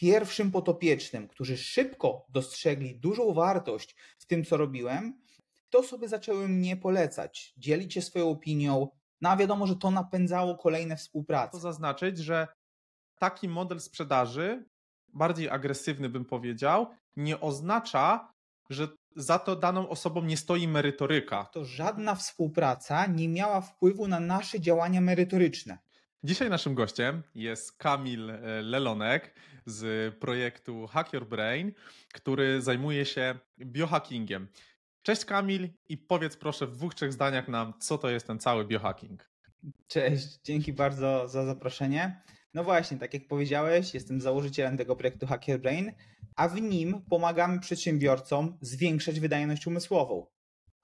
pierwszym potopiecznym, którzy szybko dostrzegli dużą wartość w tym, co robiłem, te osoby zaczęły mnie polecać, dzielić się swoją opinią, no a wiadomo, że to napędzało kolejne współprace. To zaznaczyć, że taki model sprzedaży, bardziej agresywny bym powiedział, nie oznacza, że za to daną osobą nie stoi merytoryka. To żadna współpraca nie miała wpływu na nasze działania merytoryczne. Dzisiaj naszym gościem jest Kamil e, Lelonek z projektu Hack Your Brain, który zajmuje się biohackingiem. Cześć Kamil i powiedz proszę w dwóch, trzech zdaniach nam, co to jest ten cały biohacking. Cześć, dzięki bardzo za zaproszenie. No właśnie, tak jak powiedziałeś, jestem założycielem tego projektu Hack Your Brain, a w nim pomagamy przedsiębiorcom zwiększać wydajność umysłową.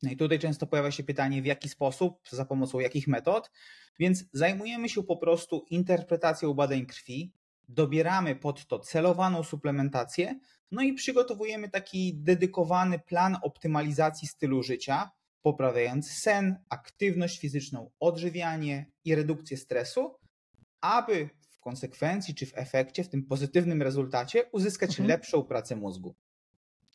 No i tutaj często pojawia się pytanie, w jaki sposób, za pomocą jakich metod. Więc zajmujemy się po prostu interpretacją badań krwi, dobieramy pod to celowaną suplementację, no i przygotowujemy taki dedykowany plan optymalizacji stylu życia, poprawiając sen, aktywność fizyczną, odżywianie i redukcję stresu, aby w konsekwencji czy w efekcie, w tym pozytywnym rezultacie uzyskać mhm. lepszą pracę mózgu.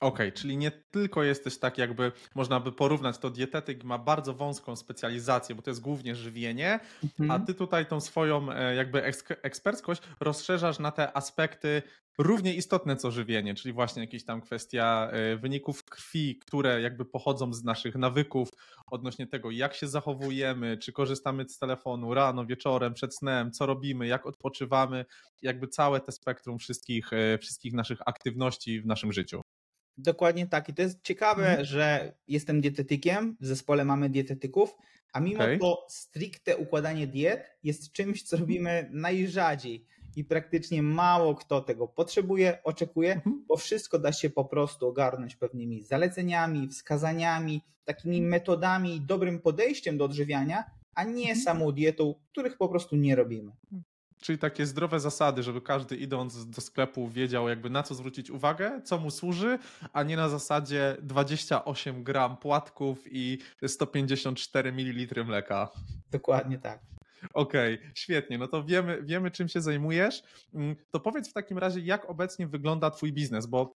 Okej, okay, czyli nie tylko jesteś tak jakby, można by porównać, to dietetyk ma bardzo wąską specjalizację, bo to jest głównie żywienie, mhm. a ty tutaj tą swoją e, jakby eksperckość rozszerzasz na te aspekty równie istotne co żywienie, czyli właśnie jakieś tam kwestia e, wyników krwi, które jakby pochodzą z naszych nawyków odnośnie tego, jak się zachowujemy, czy korzystamy z telefonu rano, wieczorem, przed snem, co robimy, jak odpoczywamy, jakby całe te spektrum wszystkich, e, wszystkich naszych aktywności w naszym życiu. Dokładnie tak. I to jest ciekawe, mhm. że jestem dietetykiem, w zespole mamy dietetyków, a mimo okay. to stricte układanie diet jest czymś, co robimy najrzadziej i praktycznie mało kto tego potrzebuje, oczekuje, mhm. bo wszystko da się po prostu ogarnąć pewnymi zaleceniami, wskazaniami, takimi metodami, dobrym podejściem do odżywiania, a nie mhm. samą dietą, których po prostu nie robimy. Czyli takie zdrowe zasady, żeby każdy idąc do sklepu wiedział jakby na co zwrócić uwagę, co mu służy, a nie na zasadzie 28 gram płatków i 154 ml mleka. Dokładnie tak. Okej, okay, świetnie. No to wiemy, wiemy, czym się zajmujesz. Mm, to powiedz w takim razie, jak obecnie wygląda Twój biznes, bo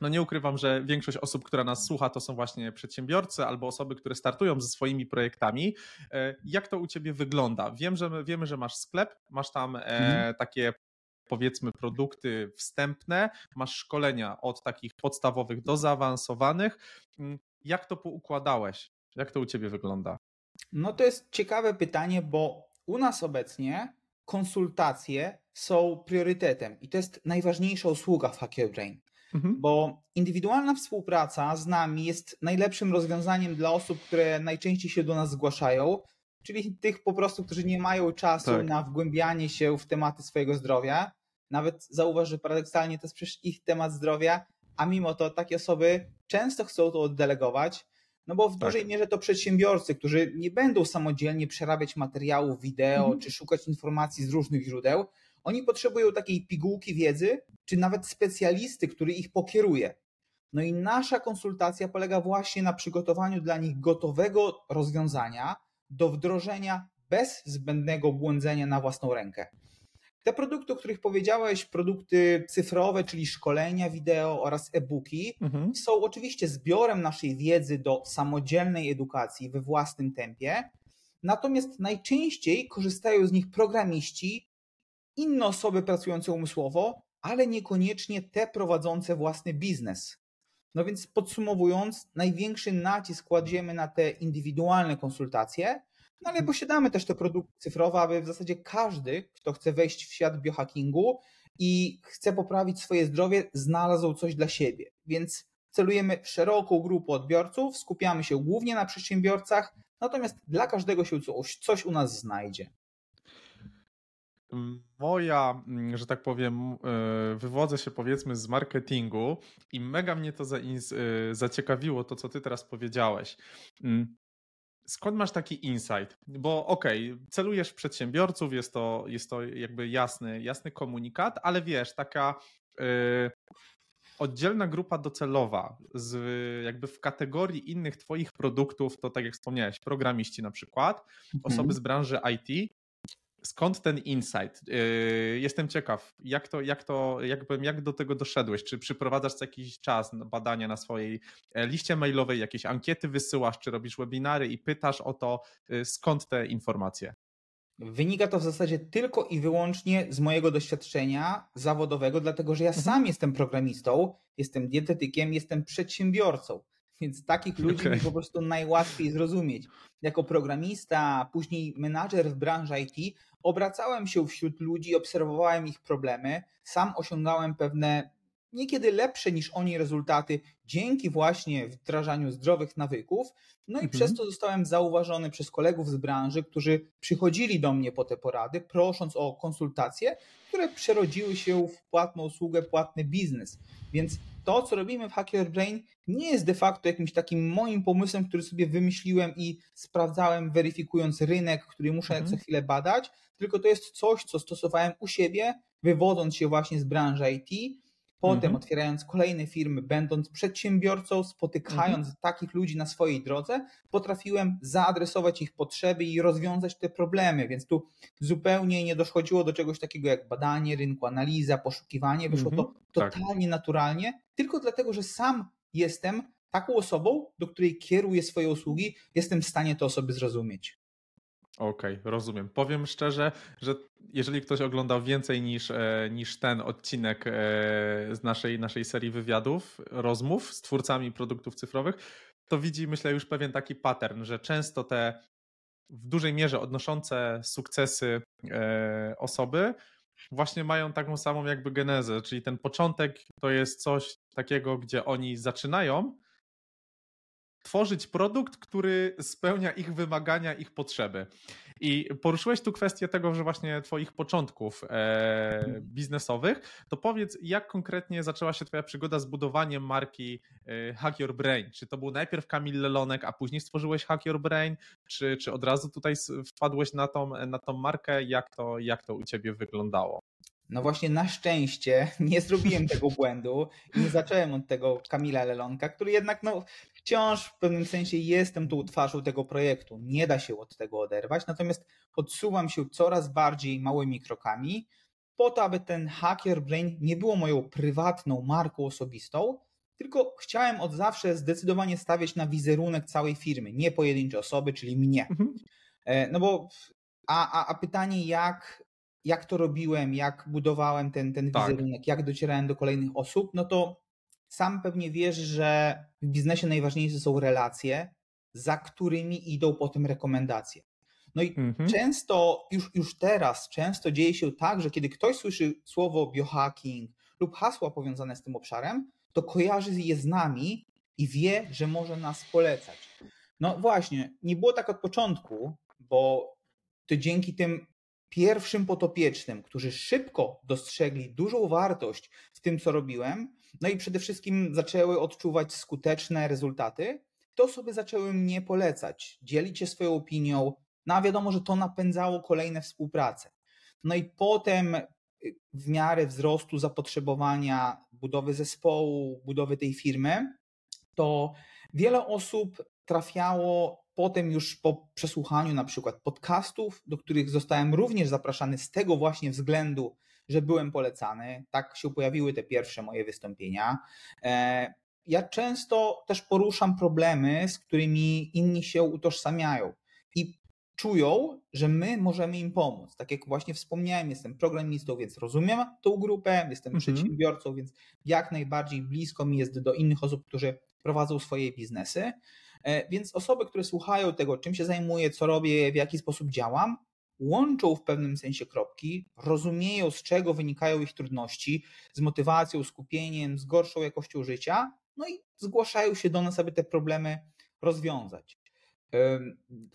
no nie ukrywam, że większość osób, która nas słucha, to są właśnie przedsiębiorcy albo osoby, które startują ze swoimi projektami. E, jak to u ciebie wygląda? Wiem, że wiemy, że masz sklep, masz tam e, mhm. takie powiedzmy produkty wstępne, masz szkolenia od takich podstawowych do zaawansowanych. Mm, jak to poukładałeś? Jak to u ciebie wygląda? No to jest ciekawe pytanie, bo u nas obecnie konsultacje są priorytetem i to jest najważniejsza usługa w Hacker Brain. Mhm. Bo indywidualna współpraca z nami jest najlepszym rozwiązaniem dla osób, które najczęściej się do nas zgłaszają, czyli tych po prostu, którzy nie mają czasu tak. na wgłębianie się w tematy swojego zdrowia. Nawet zauważ, że paradoksalnie to jest przecież ich temat zdrowia, a mimo to takie osoby często chcą to oddelegować, no bo w tak. dużej mierze to przedsiębiorcy, którzy nie będą samodzielnie przerabiać materiałów wideo mhm. czy szukać informacji z różnych źródeł, oni potrzebują takiej pigułki wiedzy, czy nawet specjalisty, który ich pokieruje. No i nasza konsultacja polega właśnie na przygotowaniu dla nich gotowego rozwiązania do wdrożenia bez zbędnego błądzenia na własną rękę. Te produkty, o których powiedziałeś, produkty cyfrowe, czyli szkolenia wideo oraz e-booki, mhm. są oczywiście zbiorem naszej wiedzy do samodzielnej edukacji we własnym tempie. Natomiast najczęściej korzystają z nich programiści inne osoby pracujące umysłowo, ale niekoniecznie te prowadzące własny biznes. No więc podsumowując, największy nacisk kładziemy na te indywidualne konsultacje, no ale posiadamy też te produkty cyfrowe, aby w zasadzie każdy, kto chce wejść w świat biohackingu i chce poprawić swoje zdrowie, znalazł coś dla siebie. Więc celujemy w szeroką grupę odbiorców, skupiamy się głównie na przedsiębiorcach, natomiast dla każdego się coś, coś u nas znajdzie moja, mm, że tak powiem, e, wywodzę się powiedzmy z marketingu i mega mnie to e, zaciekawiło, to co ty teraz powiedziałeś. Mm, skąd masz taki insight? Bo okej, okay, celujesz w przedsiębiorców, jest to, jest to jakby jasny, jasny komunikat, ale wiesz, taka yy, oddzielna grupa docelowa, z, jakby w kategorii innych Twoich produktów, to tak jak wspomniałeś, programiści na przykład, mhm. osoby z branży IT, skąd ten insight? Yy, jestem ciekaw, jak to, jak to, jakbym, jak do tego doszedłeś? Czy przyprowadzasz co jakiś czas badania na swojej e, liście mailowej, jakieś ankiety wysyłasz, czy robisz webinary i pytasz o to, y, skąd te informacje? Wynika to w zasadzie tylko i wyłącznie z mojego doświadczenia zawodowego, dlatego że ja mhm. sam jestem programistą, jestem dietetykiem, jestem przedsiębiorcą. Więc takich ludzi okay. mi po prostu najłatwiej zrozumieć. Jako programista, później menadżer w branży IT, obracałem się wśród ludzi, obserwowałem ich problemy, sam osiągałem pewne niekiedy lepsze niż oni rezultaty dzięki właśnie wdrażaniu zdrowych nawyków. No i mhm. przez to zostałem zauważony przez kolegów z branży, którzy przychodzili do mnie po te porady, prosząc o konsultacje, które przerodziły się w płatną usługę, płatny biznes. Więc to, co robimy w Hacker Brain, nie jest de facto jakimś takim moim pomysłem, który sobie wymyśliłem i sprawdzałem, weryfikując rynek, który muszę mhm. co chwilę badać, tylko to jest coś, co stosowałem u siebie, wywodząc się właśnie z branży IT Potem mhm. otwierając kolejne firmy, będąc przedsiębiorcą, spotykając mhm. takich ludzi na swojej drodze, potrafiłem zaadresować ich potrzeby i rozwiązać te problemy. Więc tu zupełnie nie doszchodziło do czegoś takiego jak badanie rynku, analiza, poszukiwanie. Wyszło mhm. to tak. totalnie tak. naturalnie, tylko dlatego, że sam jestem taką osobą, do której kieruję swoje usługi, jestem w stanie te osoby zrozumieć. Okej, okay, rozumiem. Powiem szczerze, że jeżeli ktoś oglądał więcej niż, e, niż ten odcinek e, z naszej, naszej serii wywiadów, rozmów z twórcami produktów cyfrowych, to widzi, myślę, już pewien taki pattern, że często te w dużej mierze odnoszące sukcesy e, osoby właśnie mają taką samą jakby genezę, czyli ten początek to jest coś takiego, gdzie oni zaczynają, tworzyć produkt, który spełnia ich wymagania, ich potrzeby. I poruszyłeś tu kwestię tego, że właśnie Twoich początków e, biznesowych. To powiedz, jak konkretnie zaczęła się Twoja przygoda z budowaniem marki e, Hack Your Brain? Czy to był najpierw Kamil Lelonek, a później stworzyłeś Hack Your Brain? Czy, czy od razu tutaj wpadłeś na tą, na tą markę? Jak to, jak to u Ciebie wyglądało? No właśnie na szczęście nie zrobiłem tego błędu i nie zacząłem od tego Kamila Lelonka, który jednak no, wciąż w pewnym sensie jestem tu twarzą tego projektu. Nie da się od tego oderwać, natomiast odsuwam się coraz bardziej małymi krokami po to, aby ten Hacker Brain nie było moją prywatną marką osobistą, tylko chciałem od zawsze zdecydowanie stawiać na wizerunek całej firmy, nie pojedyncze osoby, czyli mnie. Mhm. E, no bo a, a, a pytanie, jak jak to robiłem, jak budowałem ten, ten tak. wizerunek, jak docierałem do kolejnych osób, no to sam pewnie wiesz, że w biznesie najważniejsze są relacje, za którymi idą potem rekomendacje. No i mhm. często, już, już teraz, często dzieje się tak, że kiedy ktoś słyszy słowo biohacking lub hasła powiązane z tym obszarem, to kojarzy je z nami i wie, że może nas polecać. No właśnie, nie było tak od początku, bo to dzięki tym pierwszym potopiecznym, którzy szybko dostrzegli dużą wartość w tym, co robiłem, no i przede wszystkim zaczęły odczuwać skuteczne rezultaty, te osoby zaczęły mnie polecać, dzielić się swoją opinią, no a wiadomo, że to napędzało kolejne współprace. No i potem y, w miarę wzrostu zapotrzebowania, budowy zespołu, budowy tej firmy, to wiele osób trafiało potem już po przesłuchaniu na przykład podcastów, do których zostałem również zapraszany z tego właśnie względu, że byłem polecany. Tak się pojawiły te pierwsze moje wystąpienia. E, ja często też poruszam problemy, z którymi inni się utożsamiają i czują, że my możemy im pomóc. Tak jak właśnie wspomniałem, jestem programistą, więc rozumiem tą grupę, jestem mhm. przedsiębiorcą, więc jak najbardziej blisko mi jest do innych osób, którzy prowadzą swoje biznesy. E, więc osoby, które słuchają tego, czym się zajmuję, co robię, w jaki sposób działam, łączą w pewnym sensie kropki, rozumieją z czego wynikają ich trudności, z motywacją, skupieniem, z gorszą jakością życia, no i zgłaszają się do nas, aby te problemy rozwiązać.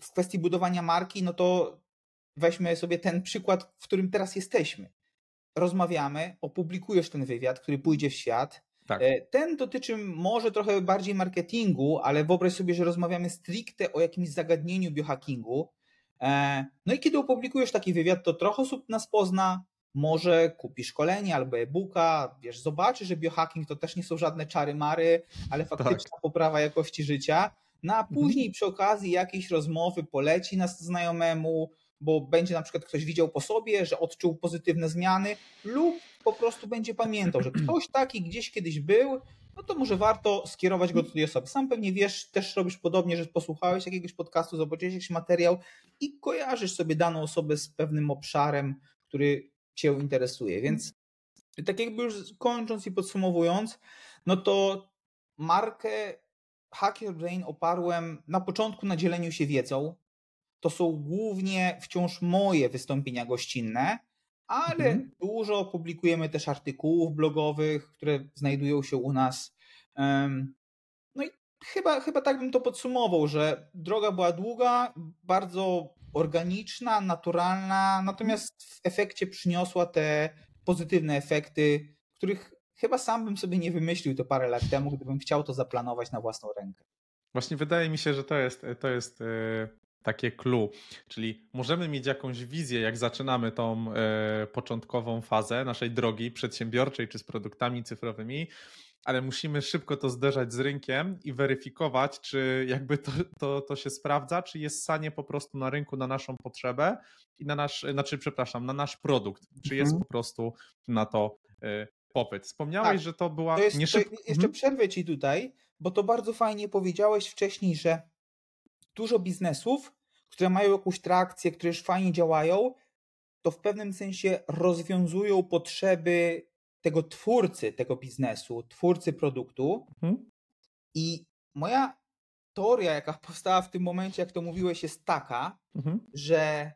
W kwestii budowania marki, no to weźmy sobie ten przykład, w którym teraz jesteśmy. Rozmawiamy, opublikujesz ten wywiad, który pójdzie w świat, tak. E, ten dotyczy może trochę bardziej marketingu, ale wyobraź sobie, że rozmawiamy stricte o jakimś zagadnieniu biohackingu. E, no i kiedy opublikujesz taki wywiad, to trochę osób nas pozna, może kupi szkolenie albo e-booka, wiesz, zobaczy, że biohacking to też nie są żadne czary mary, ale faktyczna tak. poprawa jakości życia. No a mhm. później mhm. przy okazji jakiejś rozmowy poleci nas znajomemu, bo będzie na przykład ktoś widział po sobie, że odczuł pozytywne zmiany, lub po prostu będzie pamiętał, że ktoś taki gdzieś kiedyś był, no to może warto skierować go do tej osoby. Sam pewnie wiesz, też robisz podobnie, że posłuchałeś jakiegoś podcastu, zobaczyłeś jakiś materiał i kojarzysz sobie daną osobę z pewnym obszarem, który Cię interesuje. Więc tak jakby już kończąc i podsumowując, no to markę Hacker Brain oparłem na początku na dzieleniu się wiedzą. To są głównie wciąż moje wystąpienia gościnne, ale mhm. dużo publikujemy też artykułów blogowych, które znajdują się u nas. No i chyba, chyba tak bym to podsumował, że droga była długa, bardzo organiczna, naturalna, natomiast w efekcie przyniosła te pozytywne efekty, których chyba sam bym sobie nie wymyślił to parę lat temu, gdybym chciał to zaplanować na własną rękę. Właśnie wydaje mi się, że to jest, to jest e, takie clue, czyli możemy mieć jakąś wizję, jak zaczynamy tą e, początkową fazę naszej drogi przedsiębiorczej czy z produktami cyfrowymi, ale musimy szybko to zderzać z rynkiem i weryfikować, czy jakby to, to, to się sprawdza, czy jest sanie po prostu na rynku na naszą potrzebę i na nasz, znaczy przepraszam, na nasz produkt, czy jest mhm. po prostu na to e, popyt. Wspomniałeś, tak. że to była to jest, nie to Jeszcze mhm. przerwę ci tutaj, bo to bardzo fajnie powiedziałeś wcześniej, że dużo biznesów, które mają jakąś trakcję, które już fajnie działają, to w pewnym sensie rozwiązują potrzeby tego twórcy tego biznesu, twórcy produktu. Mhm. I moja teoria, jaka powstała w tym momencie, jak to mówiłeś, jest taka, mhm. że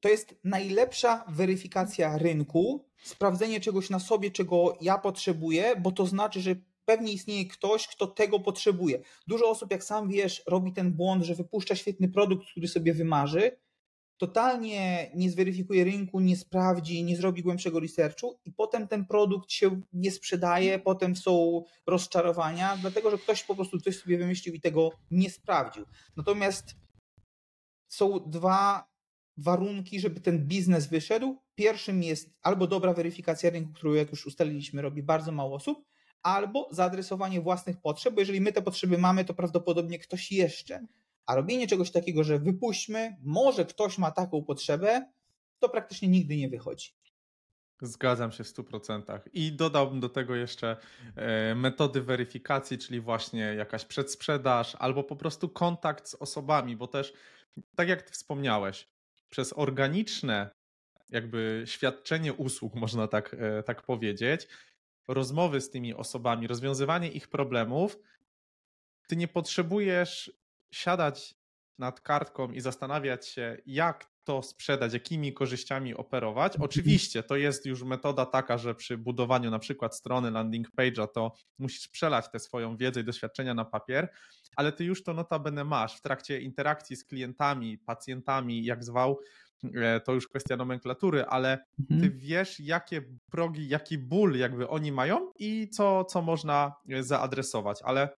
to jest najlepsza weryfikacja rynku, sprawdzenie czegoś na sobie, czego ja potrzebuję, bo to znaczy, że pewnie istnieje ktoś, kto tego potrzebuje. Dużo osób, jak sam wiesz, robi ten błąd, że wypuszcza świetny produkt, który sobie wymarzy, totalnie nie zweryfikuje rynku, nie sprawdzi, nie zrobi głębszego researchu i potem ten produkt się nie sprzedaje, potem są rozczarowania, dlatego że ktoś po prostu coś sobie wymyślił i tego nie sprawdził. Natomiast są dwa warunki, żeby ten biznes wyszedł. Pierwszym jest albo dobra weryfikacja rynku, którą jak już ustaliliśmy robi bardzo mało osób, albo zaadresowanie własnych potrzeb, bo jeżeli my te potrzeby mamy, to prawdopodobnie ktoś jeszcze. A robienie czegoś takiego, że wypuśćmy, może ktoś ma taką potrzebę, to praktycznie nigdy nie wychodzi. Zgadzam się w 100%. I dodałbym do tego jeszcze e, metody weryfikacji, czyli właśnie jakaś przedsprzedaż albo po prostu kontakt z osobami, bo też, tak jak ty wspomniałeś, przez organiczne jakby świadczenie usług, można tak, e, tak powiedzieć, rozmowy z tymi osobami, rozwiązywanie ich problemów, ty nie potrzebujesz siadać nad kartką i zastanawiać się, jak to sprzedać, jakimi korzyściami operować. Mhm. Oczywiście to jest już metoda taka, że przy budowaniu na przykład strony landing page'a to musisz przelać tę swoją wiedzę i doświadczenia na papier, ale ty już to notabene masz w trakcie interakcji z klientami, pacjentami, jak zwał, to już kwestia nomenklatury, ale ty mhm. wiesz, jakie progi, jaki ból jakby oni mają i co, co można e, zaadresować, ale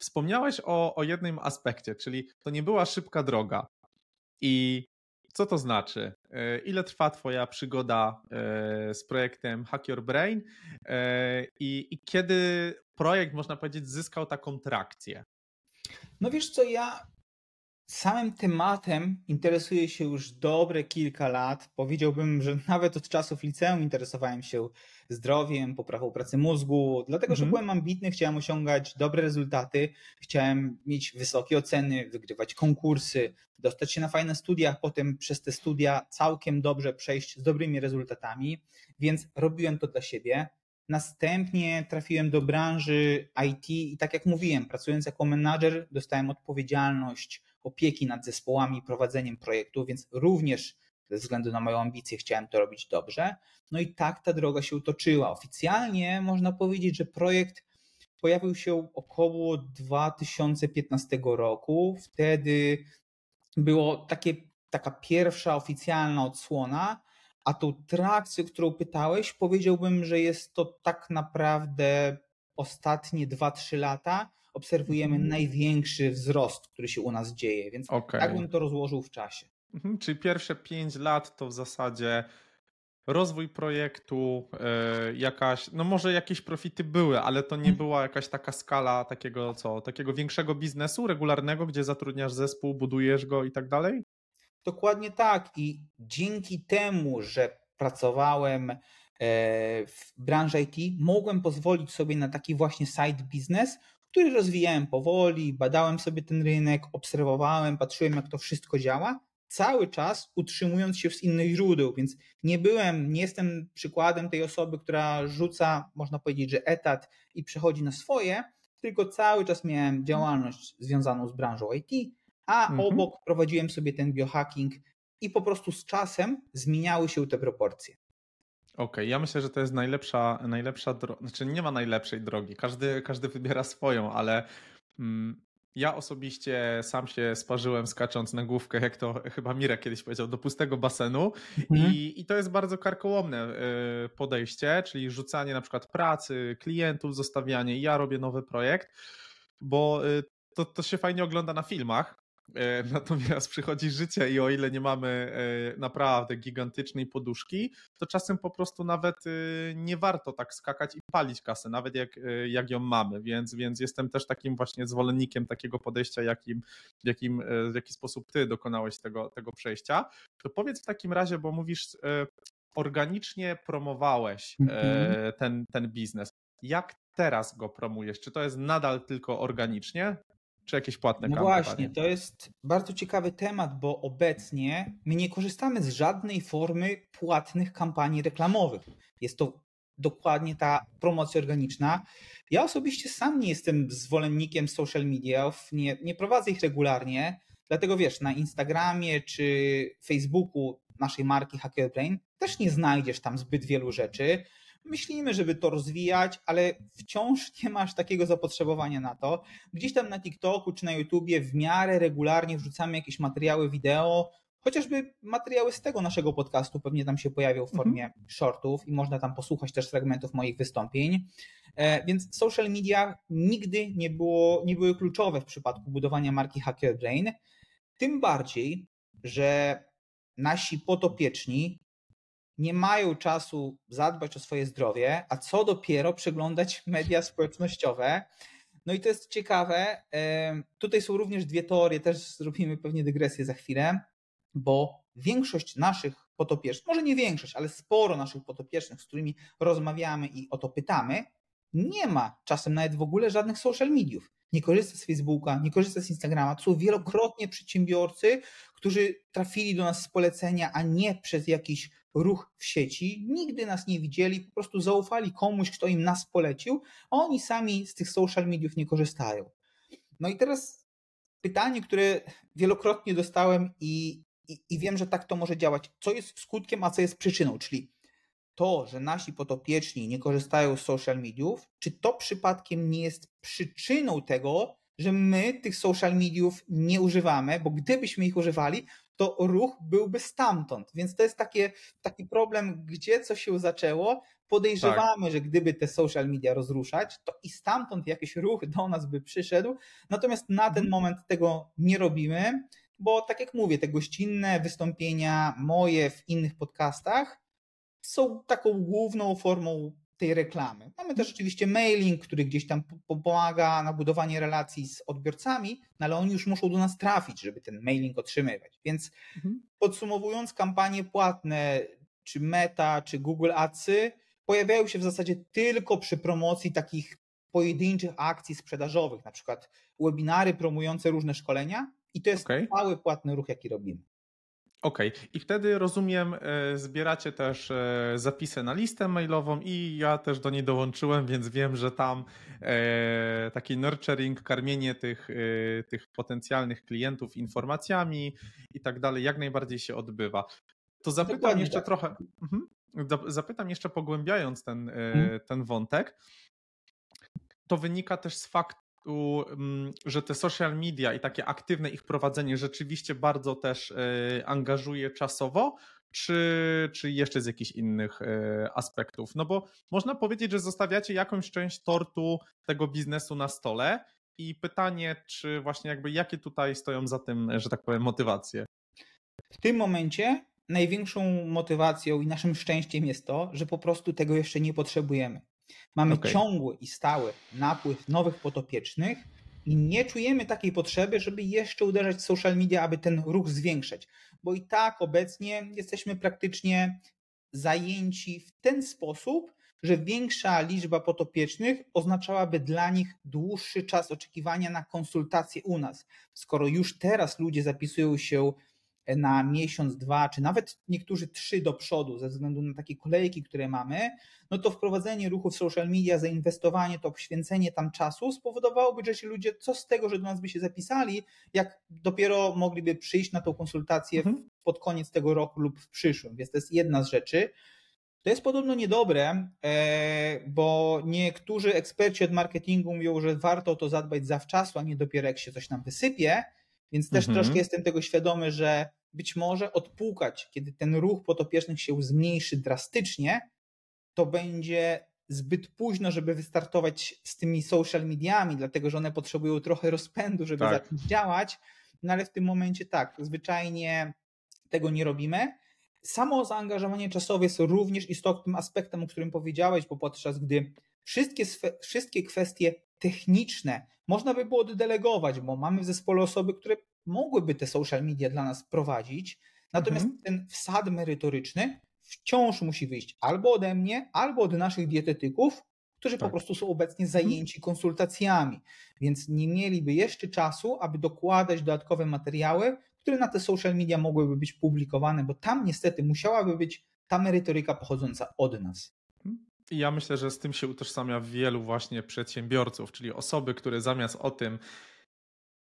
Wspomniałeś o, o jednym aspekcie, czyli to nie była szybka droga. I co to znaczy? E, ile trwa Twoja przygoda e, z projektem Hack Your Brain e, i, i kiedy projekt, można powiedzieć, zyskał taką trakcję? No wiesz co, ja samym tematem interesuję się już dobre kilka lat. Powiedziałbym, że nawet od czasów liceum interesowałem się zdrowiem, poprawą pracy mózgu, dlatego że mhm. byłem ambitny, chciałem osiągać dobre rezultaty, chciałem mieć wysokie oceny, wygrywać konkursy, dostać się na fajne studia, potem przez te studia całkiem dobrze przejść z dobrymi rezultatami, więc robiłem to dla siebie. Następnie trafiłem do branży IT i tak jak mówiłem, pracując jako menadżer, dostałem odpowiedzialność opieki nad zespołami, prowadzeniem projektu, więc również ze względu na moją ambicję chciałem to robić dobrze. No i tak ta droga się utoczyła. Oficjalnie można powiedzieć, że projekt pojawił się około 2015 roku. Wtedy było takie, taka pierwsza oficjalna odsłona, a tą trakcję, którą pytałeś, powiedziałbym, że jest to tak naprawdę ostatnie 2-3 lata. Obserwujemy mm. największy wzrost, który się u nas dzieje, więc okay. tak bym to rozłożył w czasie. Mhm, czyli pierwsze 5 lat to w zasadzie rozwój projektu, e, jakaś, no może jakieś profity były, ale to nie mhm. była jakaś taka skala takiego co, takiego większego biznesu regularnego, gdzie zatrudniasz zespół, budujesz go i tak dalej? Dokładnie tak. I dzięki temu, że pracowałem e, w branży IT, mogłem pozwolić sobie na taki właśnie side business, który rozwijałem powoli, badałem sobie ten rynek, obserwowałem, patrzyłem, jak to wszystko działa, cały czas utrzymując się z innych źródeł, więc nie byłem, nie jestem przykładem tej osoby, która rzuca, można powiedzieć, że etat i przechodzi na swoje, tylko cały czas miałem działalność związaną z branżą IT, a mhm. obok prowadziłem sobie ten biohacking i po prostu z czasem zmieniały się te proporcje. Okej, okay, ja myślę, że to jest najlepsza, najlepsza droga. Znaczy, nie ma najlepszej drogi. Każdy, każdy wybiera swoją, ale mm, ja osobiście sam się sparzyłem skacząc na główkę, jak to chyba Mirek kiedyś powiedział, do pustego basenu. Mhm. I, I to jest bardzo karkołomne y, podejście, czyli rzucanie na przykład pracy, klientów, zostawianie. Ja robię nowy projekt, bo y, to, to się fajnie ogląda na filmach, E, natomiast przychodzi życie i o ile nie mamy e, naprawdę gigantycznej poduszki, to czasem po prostu nawet e, nie warto tak skakać i palić kasę, nawet jak, jak ją mamy. Więc, więc jestem też takim właśnie zwolennikiem takiego podejścia, jakim, jakim, w jaki sposób ty dokonałeś tego, tego przejścia. To powiedz w takim razie, bo mówisz, organicznie promowałeś mhm. ten, ten biznes. Jak teraz go promujesz? Czy to jest nadal tylko organicznie? Czy jakieś płatne no kampanie? właśnie, to jest bardzo ciekawy temat, bo obecnie my nie korzystamy z żadnej formy płatnych kampanii reklamowych. Jest to dokładnie ta promocja organiczna. Ja osobiście sam nie jestem zwolennikiem social mediów, nie, nie prowadzę ich regularnie, dlatego wiesz, na Instagramie czy Facebooku naszej marki Hackerbrain też nie znajdziesz tam zbyt wielu rzeczy. Myślimy, żeby to rozwijać, ale wciąż nie masz takiego zapotrzebowania na to. Gdzieś tam na TikToku czy na YouTubie w miarę regularnie wrzucamy jakieś materiały wideo, chociażby materiały z tego naszego podcastu pewnie tam się pojawią w formie mhm. shortów i można tam posłuchać też fragmentów moich wystąpień. E, więc social media nigdy nie, było, nie były kluczowe w przypadku budowania marki Hacker Brain. Tym bardziej, że nasi potopieczni nie mają czasu zadbać o swoje zdrowie, a co dopiero przeglądać media społecznościowe. No i to jest ciekawe. Tutaj są również dwie teorie, też zrobimy pewnie dygresję za chwilę, bo większość naszych potopiecznych, może nie większość, ale sporo naszych potopiecznych, z którymi rozmawiamy i o to pytamy, nie ma czasem nawet w ogóle żadnych social mediów. Nie korzysta z Facebooka, nie korzysta z Instagrama. To są wielokrotnie przedsiębiorcy, którzy trafili do nas z polecenia, a nie przez jakiś ruch w sieci, nigdy nas nie widzieli, po prostu zaufali komuś, kto im nas polecił, a oni sami z tych social mediów nie korzystają. No i teraz pytanie, które wielokrotnie dostałem i, i, i wiem, że tak to może działać. Co jest skutkiem, a co jest przyczyną? Czyli to, że nasi potopieczni nie korzystają z social mediów, czy to przypadkiem nie jest przyczyną tego, że my tych social mediów nie używamy, bo gdybyśmy ich używali, to ruch byłby stamtąd. Więc to jest takie, taki problem, gdzie co się zaczęło. Podejrzewamy, tak. że gdyby te social media rozruszać, to i stamtąd jakiś ruch do nas by przyszedł. Natomiast na ten mhm. moment tego nie robimy, bo tak jak mówię, te gościnne wystąpienia moje w innych podcastach są taką główną formą tej reklamy. Mamy też oczywiście mailing, który gdzieś tam pomaga na budowanie relacji z odbiorcami, no ale oni już muszą do nas trafić, żeby ten mailing otrzymywać. Więc mhm. podsumowując, kampanie płatne, czy Meta, czy Google Adsy pojawiają się w zasadzie tylko przy promocji takich pojedynczych akcji sprzedażowych, na przykład webinary promujące różne szkolenia i to jest okay. cały płatny ruch, jaki robimy. Okej, okay. i wtedy rozumiem, e, zbieracie też e, zapisy na listę mailową i ja też do niej dołączyłem, więc wiem, że tam e, taki nurturing, karmienie tych, tych potencjalnych klientów informacjami i tak dalej, jak najbardziej się odbywa. To zapytam Dokładnie jeszcze tak. trochę, mhm. zapytam jeszcze pogłębiając ten, hmm. ten wątek. To wynika też z faktu, że te social media i takie aktywne ich prowadzenie rzeczywiście bardzo też e, angażuje czasowo, czy, czy jeszcze z jakichś innych e, aspektów? No bo można powiedzieć, że zostawiacie jakąś część tortu tego biznesu na stole i pytanie, czy właśnie jakby jakie tutaj stoją za tym, że tak powiem, motywacje? W tym momencie największą motywacją i naszym szczęściem jest to, że po prostu tego jeszcze nie potrzebujemy. Mamy okay. ciągły i stały napływ nowych potopiecznych i nie czujemy takiej potrzeby, żeby jeszcze uderzać w social media, aby ten ruch zwiększać, bo i tak obecnie jesteśmy praktycznie zajęci w ten sposób, że większa liczba potopiecznych oznaczałaby dla nich dłuższy czas oczekiwania na konsultacje u nas. Skoro już teraz ludzie zapisują się na miesiąc, dwa, czy nawet niektórzy trzy do przodu ze względu na takie kolejki, które mamy, no to wprowadzenie ruchu w social media, zainwestowanie, to poświęcenie tam czasu spowodowałoby, że ci ludzie, co z tego, że do nas by się zapisali, jak dopiero mogliby przyjść na tą konsultację mhm. pod koniec tego roku lub w przyszłym. Więc to jest jedna z rzeczy. To jest podobno niedobre, e, bo niektórzy eksperci od marketingu mówią, że warto o to zadbać zawczasu, a nie dopiero jak się coś nam wysypie. Więc też mhm. troszkę jestem tego świadomy, że być może odpłukać, kiedy ten ruch potopiecznych się zmniejszy drastycznie, to będzie zbyt późno, żeby wystartować z tymi social mediami, dlatego że one potrzebują trochę rozpędu, żeby tak. zacząć działać. No ale w tym momencie tak, zwyczajnie tego nie robimy. Samo zaangażowanie czasowe jest również istotnym aspektem, o którym powiedziałeś, bo podczas gdy wszystkie, wszystkie kwestie techniczne można by było oddelegować, bo mamy w zespole osoby, które mogłyby te social media dla nas prowadzić, natomiast mhm. ten wsad merytoryczny wciąż musi wyjść albo ode mnie, albo od naszych dietetyków, którzy tak. po prostu są obecnie mhm. zajęci konsultacjami, więc nie mieliby jeszcze czasu, aby dokładać dodatkowe materiały, które na te social media mogłyby być publikowane, bo tam niestety musiałaby być ta merytoryka pochodząca od nas. Ja myślę, że z tym się utożsamia wielu właśnie przedsiębiorców, czyli osoby, które zamiast o tym,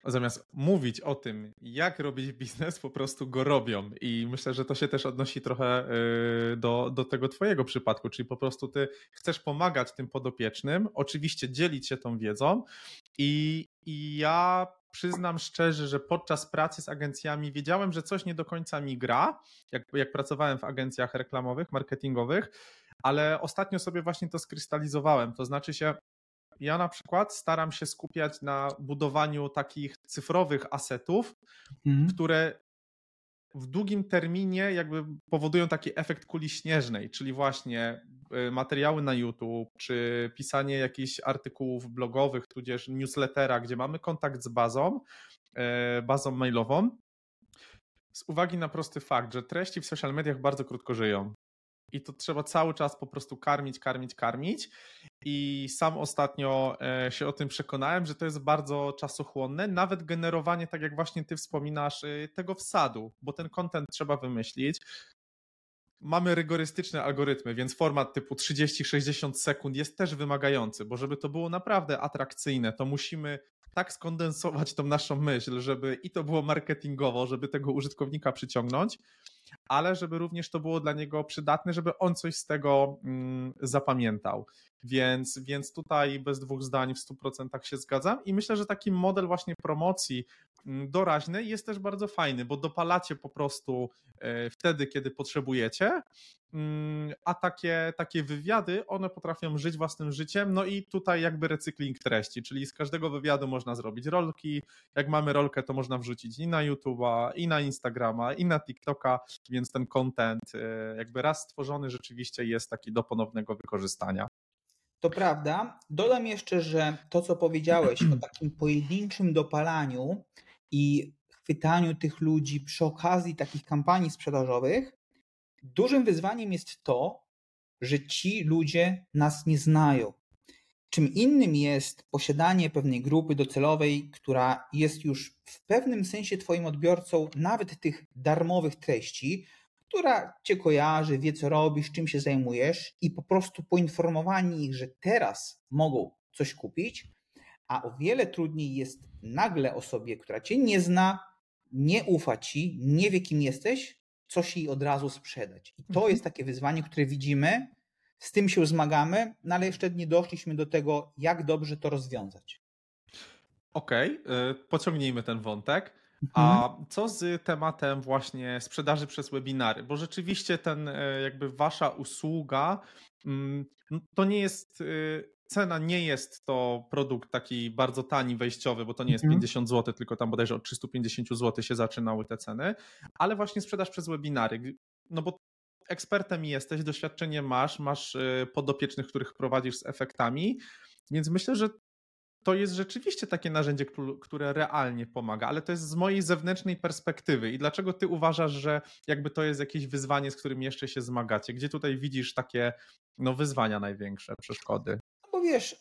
zamiast mówić o tym, jak robić biznes, po prostu go robią. I myślę, że to się też odnosi trochę y, do, do tego Twojego przypadku, czyli po prostu Ty chcesz pomagać tym podopiecznym, oczywiście dzielić się tą wiedzą. I, i ja przyznam szczerze, że podczas pracy z agencjami wiedziałem, że coś nie do końca mi gra, jak, jak pracowałem w agencjach reklamowych, marketingowych, ale ostatnio sobie właśnie to skrystalizowałem. To znaczy się, ja na przykład staram się skupiać na budowaniu takich cyfrowych asetów, mhm. które w długim terminie jakby powodują taki efekt kuli śnieżnej, czyli właśnie y, materiały na YouTube, czy pisanie jakichś artykułów blogowych, tudzież newslettera, gdzie mamy kontakt z bazą, y, bazą mailową. Z uwagi na prosty fakt, że treści w social mediach bardzo krótko żyją i to trzeba cały czas po prostu karmić, karmić, karmić. I sam ostatnio e, się o tym przekonałem, że to jest bardzo czasochłonne, nawet generowanie, tak jak właśnie ty wspominasz, e, tego wsadu, bo ten content trzeba wymyślić. Mamy rygorystyczne algorytmy, więc format typu 30-60 sekund jest też wymagający, bo żeby to było naprawdę atrakcyjne, to musimy tak skondensować tą naszą myśl, żeby i to było marketingowo, żeby tego użytkownika przyciągnąć, ale żeby również to było dla niego przydatne, żeby on coś z tego mm, zapamiętał. Więc, więc tutaj bez dwóch zdań w 100% się zgadzam i myślę, że taki model właśnie promocji mm, doraźnej jest też bardzo fajny, bo dopalacie po prostu e, wtedy, kiedy potrzebujecie, mm, a takie, takie wywiady, one potrafią żyć własnym życiem, no i tutaj jakby recykling treści, czyli z każdego wywiadu można zrobić rolki, jak mamy rolkę, to można wrzucić i na YouTube'a, i na Instagrama, i na TikToka, więc ten content e, jakby raz stworzony rzeczywiście jest taki do ponownego wykorzystania. To prawda. Dodam jeszcze, że to, co powiedziałeś o takim pojedynczym dopalaniu i chwytaniu tych ludzi przy okazji takich kampanii sprzedażowych, dużym wyzwaniem jest to, że ci ludzie nas nie znają. Czym innym jest posiadanie pewnej grupy docelowej, która jest już w pewnym sensie Twoim odbiorcą nawet tych darmowych treści, która cię kojarzy, wie co robisz, czym się zajmujesz i po prostu poinformowanie ich, że teraz mogą coś kupić, a o wiele trudniej jest nagle osobie, która cię nie zna, nie ufa ci, nie wie kim jesteś, coś jej od razu sprzedać. I to mhm. jest takie wyzwanie, które widzimy, z tym się zmagamy, no ale jeszcze nie doszliśmy do tego, jak dobrze to rozwiązać. Okej, okay, pociągnijmy ten wątek. A mhm. co z tematem właśnie sprzedaży przez webinary? Bo rzeczywiście ten e, jakby wasza usługa mm, to nie jest e, cena nie jest to produkt taki bardzo tani, wejściowy, bo to nie jest 50 mhm. zł, tylko tam bodajże od 350 zł się zaczynały te ceny, ale właśnie sprzedaż przez webinary. No bo ekspertem jesteś, doświadczenie masz, masz e, podopiecznych, których prowadzisz z efektami, więc myślę, że to jest rzeczywiście takie narzędzie, które realnie pomaga, ale to jest z mojej zewnętrznej perspektywy. I dlaczego ty uważasz, że jakby to jest jakieś wyzwanie, z którym jeszcze się zmagacie? Gdzie tutaj widzisz takie no, wyzwania największe, przeszkody? No bo wiesz,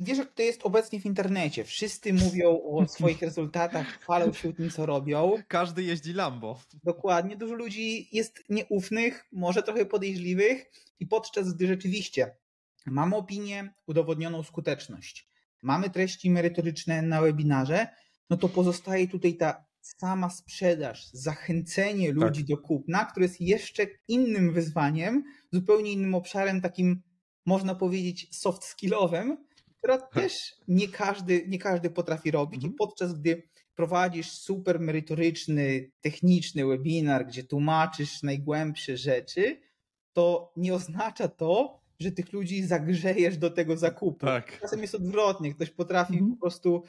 wiesz jak to jest obecnie w internecie. Wszyscy mówią o swoich rezultatach, chwalą się tym, co robią. Każdy jeździ Lambo. Dokładnie. Dużo ludzi jest nieufnych, może trochę podejrzliwych i podczas gdy rzeczywiście mamy opinię, udowodnioną skuteczność, mamy treści merytoryczne na webinarze, no to pozostaje tutaj ta sama sprzedaż, zachęcenie ludzi tak. do kupna, które jest jeszcze innym wyzwaniem, zupełnie innym obszarem, takim można powiedzieć soft skillowym, która też nie każdy, nie każdy potrafi robić. Mhm. I podczas gdy prowadzisz super merytoryczny, techniczny webinar, gdzie tłumaczysz najgłębsze rzeczy, to nie oznacza to, że tych ludzi zagrzejesz do tego zakupu. Tak. Czasem jest odwrotnie. Ktoś potrafi mhm. po prostu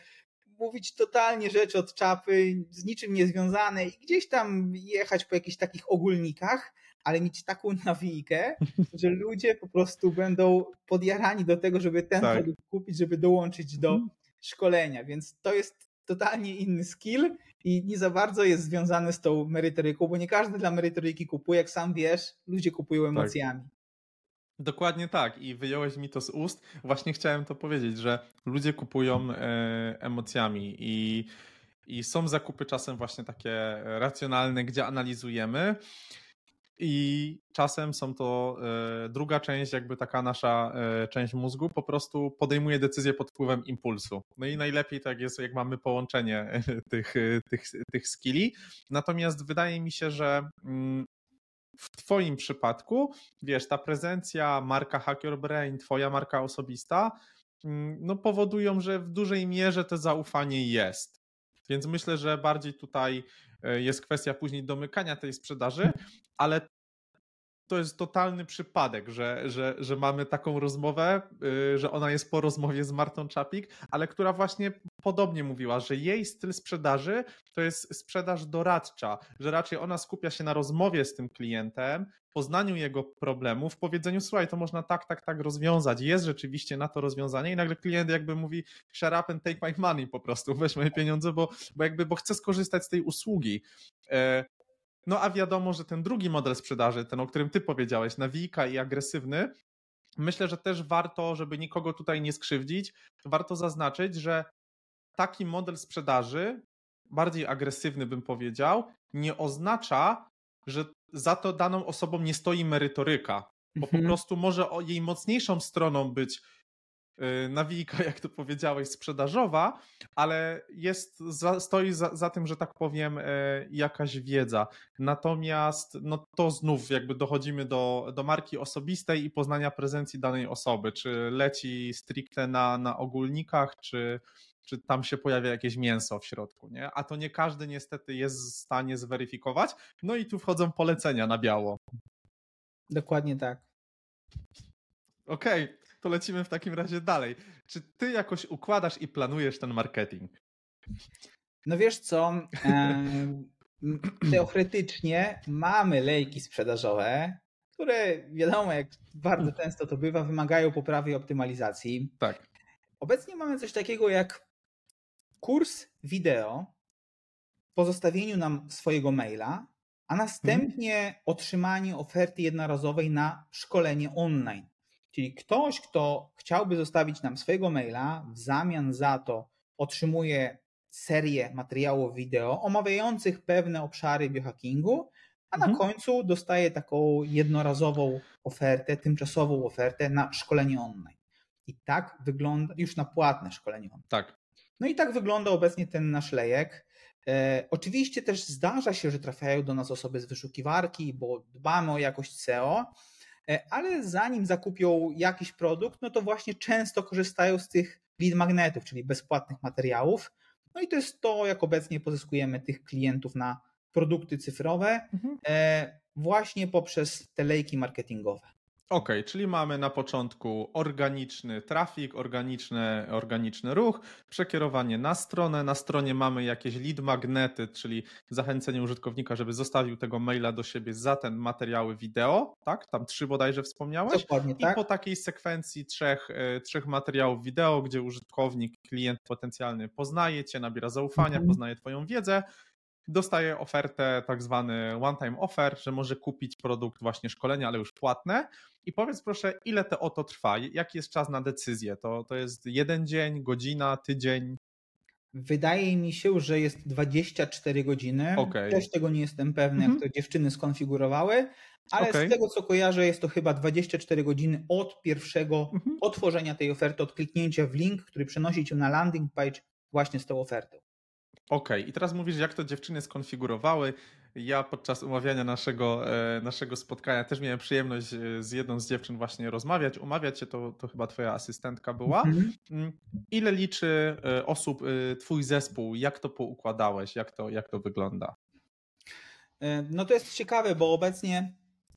mówić totalnie rzeczy od czapy, z niczym niezwiązane i gdzieś tam jechać po jakichś takich ogólnikach, ale mieć taką nawijkę, że ludzie po prostu będą podjarani do tego, żeby ten tak. produkt kupić, żeby dołączyć do mhm. szkolenia. Więc to jest totalnie inny skill i nie za bardzo jest związany z tą merytoryką, bo nie każdy dla merytoryki kupuje, jak sam wiesz, ludzie kupują tak. emocjami. Tak. Dokładnie tak i wyjąłeś mi to z ust. Właśnie chciałem to powiedzieć, że ludzie kupują e, emocjami i, i są zakupy czasem właśnie takie racjonalne, gdzie analizujemy. I czasem są to e, druga część, jakby taka nasza e, część mózgu, po prostu podejmuje decyzję pod wpływem impulsu. No i najlepiej tak jest, jak mamy połączenie tych, tych, tych skilli. Natomiast wydaje mi się, że mm, w Twoim przypadku, wiesz, ta prezencja, marka Hacker Brain, Twoja marka osobista, mm, no powodują, że w dużej mierze to zaufanie jest. Więc myślę, że bardziej tutaj e, jest kwestia później domykania tej sprzedaży, ale to jest totalny przypadek, że, że, że mamy taką rozmowę, y, że ona jest po rozmowie z Martą Czapik, ale która właśnie podobnie mówiła, że jej styl sprzedaży to jest sprzedaż doradcza, że raczej ona skupia się na rozmowie z tym klientem, poznaniu jego problemów, powiedzeniu, słuchaj, to można tak, tak, tak rozwiązać. Jest rzeczywiście na to rozwiązanie i nagle klient jakby mówi, shut up and take my money po prostu, weź moje pieniądze, bo, bo jakby, bo chcę skorzystać z tej usługi. No a wiadomo, że ten drugi model sprzedaży, ten o którym ty powiedziałeś, nawijka i agresywny, myślę, że też warto, żeby nikogo tutaj nie skrzywdzić, warto zaznaczyć, że taki model sprzedaży, bardziej agresywny bym powiedział, nie oznacza, że za to daną osobą nie stoi merytoryka, bo mhm. po prostu może jej mocniejszą stroną być nawijka, jak to powiedziałeś, sprzedażowa, ale jest, stoi za, za, tym, że tak powiem, e, jakaś wiedza. Natomiast no to znów jakby dochodzimy do, do marki osobistej i poznania prezencji danej osoby, czy leci stricte na, na ogólnikach, czy, czy tam się pojawia jakieś mięso w środku, nie? A to nie każdy niestety jest w stanie zweryfikować. No i tu wchodzą polecenia na biało. Dokładnie tak. Okej, okay to lecimy w takim razie dalej. Czy ty jakoś układasz i planujesz ten marketing? No wiesz co, teoretycznie mamy lejki sprzedażowe, które wiadomo, jak bardzo często to bywa, wymagają poprawy i optymalizacji. Tak. Obecnie mamy coś takiego jak kurs wideo po zostawieniu nam swojego maila, a następnie mhm. otrzymanie oferty jednorazowej na szkolenie online. Czyli ktoś, kto chciałby zostawić nam swojego maila, w zamian za to otrzymuje serię materiałów wideo omawiających pewne obszary biohackingu, a na mhm. końcu dostaje taką jednorazową ofertę, tymczasową ofertę na szkolenie online. I tak wygląda, już na płatne szkolenie online. Tak. No i tak wygląda obecnie ten nasz lejek. E, oczywiście też zdarza się, że trafiają do nas osoby z wyszukiwarki, bo dbamy o jakość SEO, ale zanim zakupią jakiś produkt, no to właśnie często korzystają z tych lead magnetów, czyli bezpłatnych materiałów. No i to jest to, jak obecnie pozyskujemy tych klientów na produkty cyfrowe, mhm. E, właśnie poprzez te lejki marketingowe. OK, czyli mamy na początku organiczny trafik, organiczny, organiczny ruch, przekierowanie na stronę. Na stronie mamy jakieś lead magnety, czyli zachęcenie użytkownika, żeby zostawił tego maila do siebie za ten materiały wideo, tak? Tam trzy bodajże wspomniałeś. Dokładnie, I tak. po takiej sekwencji trzech, e, trzech materiałów wideo, gdzie użytkownik, klient potencjalny poznaje cię, nabiera zaufania, mhm. poznaje twoją wiedzę, dostaje ofertę, tak zwany one-time offer, że może kupić produkt właśnie szkolenia, ale już płatne. I powiedz proszę, ile to oto trwa? Jaki jest czas na decyzję? To, to jest jeden dzień, godzina, tydzień? Wydaje mi się, że jest 24 godziny. Okay. Też tego nie jestem pewny, jak mhm. to dziewczyny skonfigurowały, ale okay. z tego co kojarzę, jest to chyba 24 godziny od pierwszego mhm. otworzenia tej oferty, od kliknięcia w link, który przenosi cię na landing page właśnie z tą ofertą. Okej, okay. i teraz mówisz, jak to dziewczyny skonfigurowały. Ja podczas umawiania naszego, e, naszego spotkania też miałem przyjemność e, z jedną z dziewczyn właśnie rozmawiać. Umawiać się to, to chyba twoja asystentka była. Mhm. Mm, ile liczy e, osób twój zespół? Jak to poukładałeś? Jak to, jak to wygląda? No to jest ciekawe, bo obecnie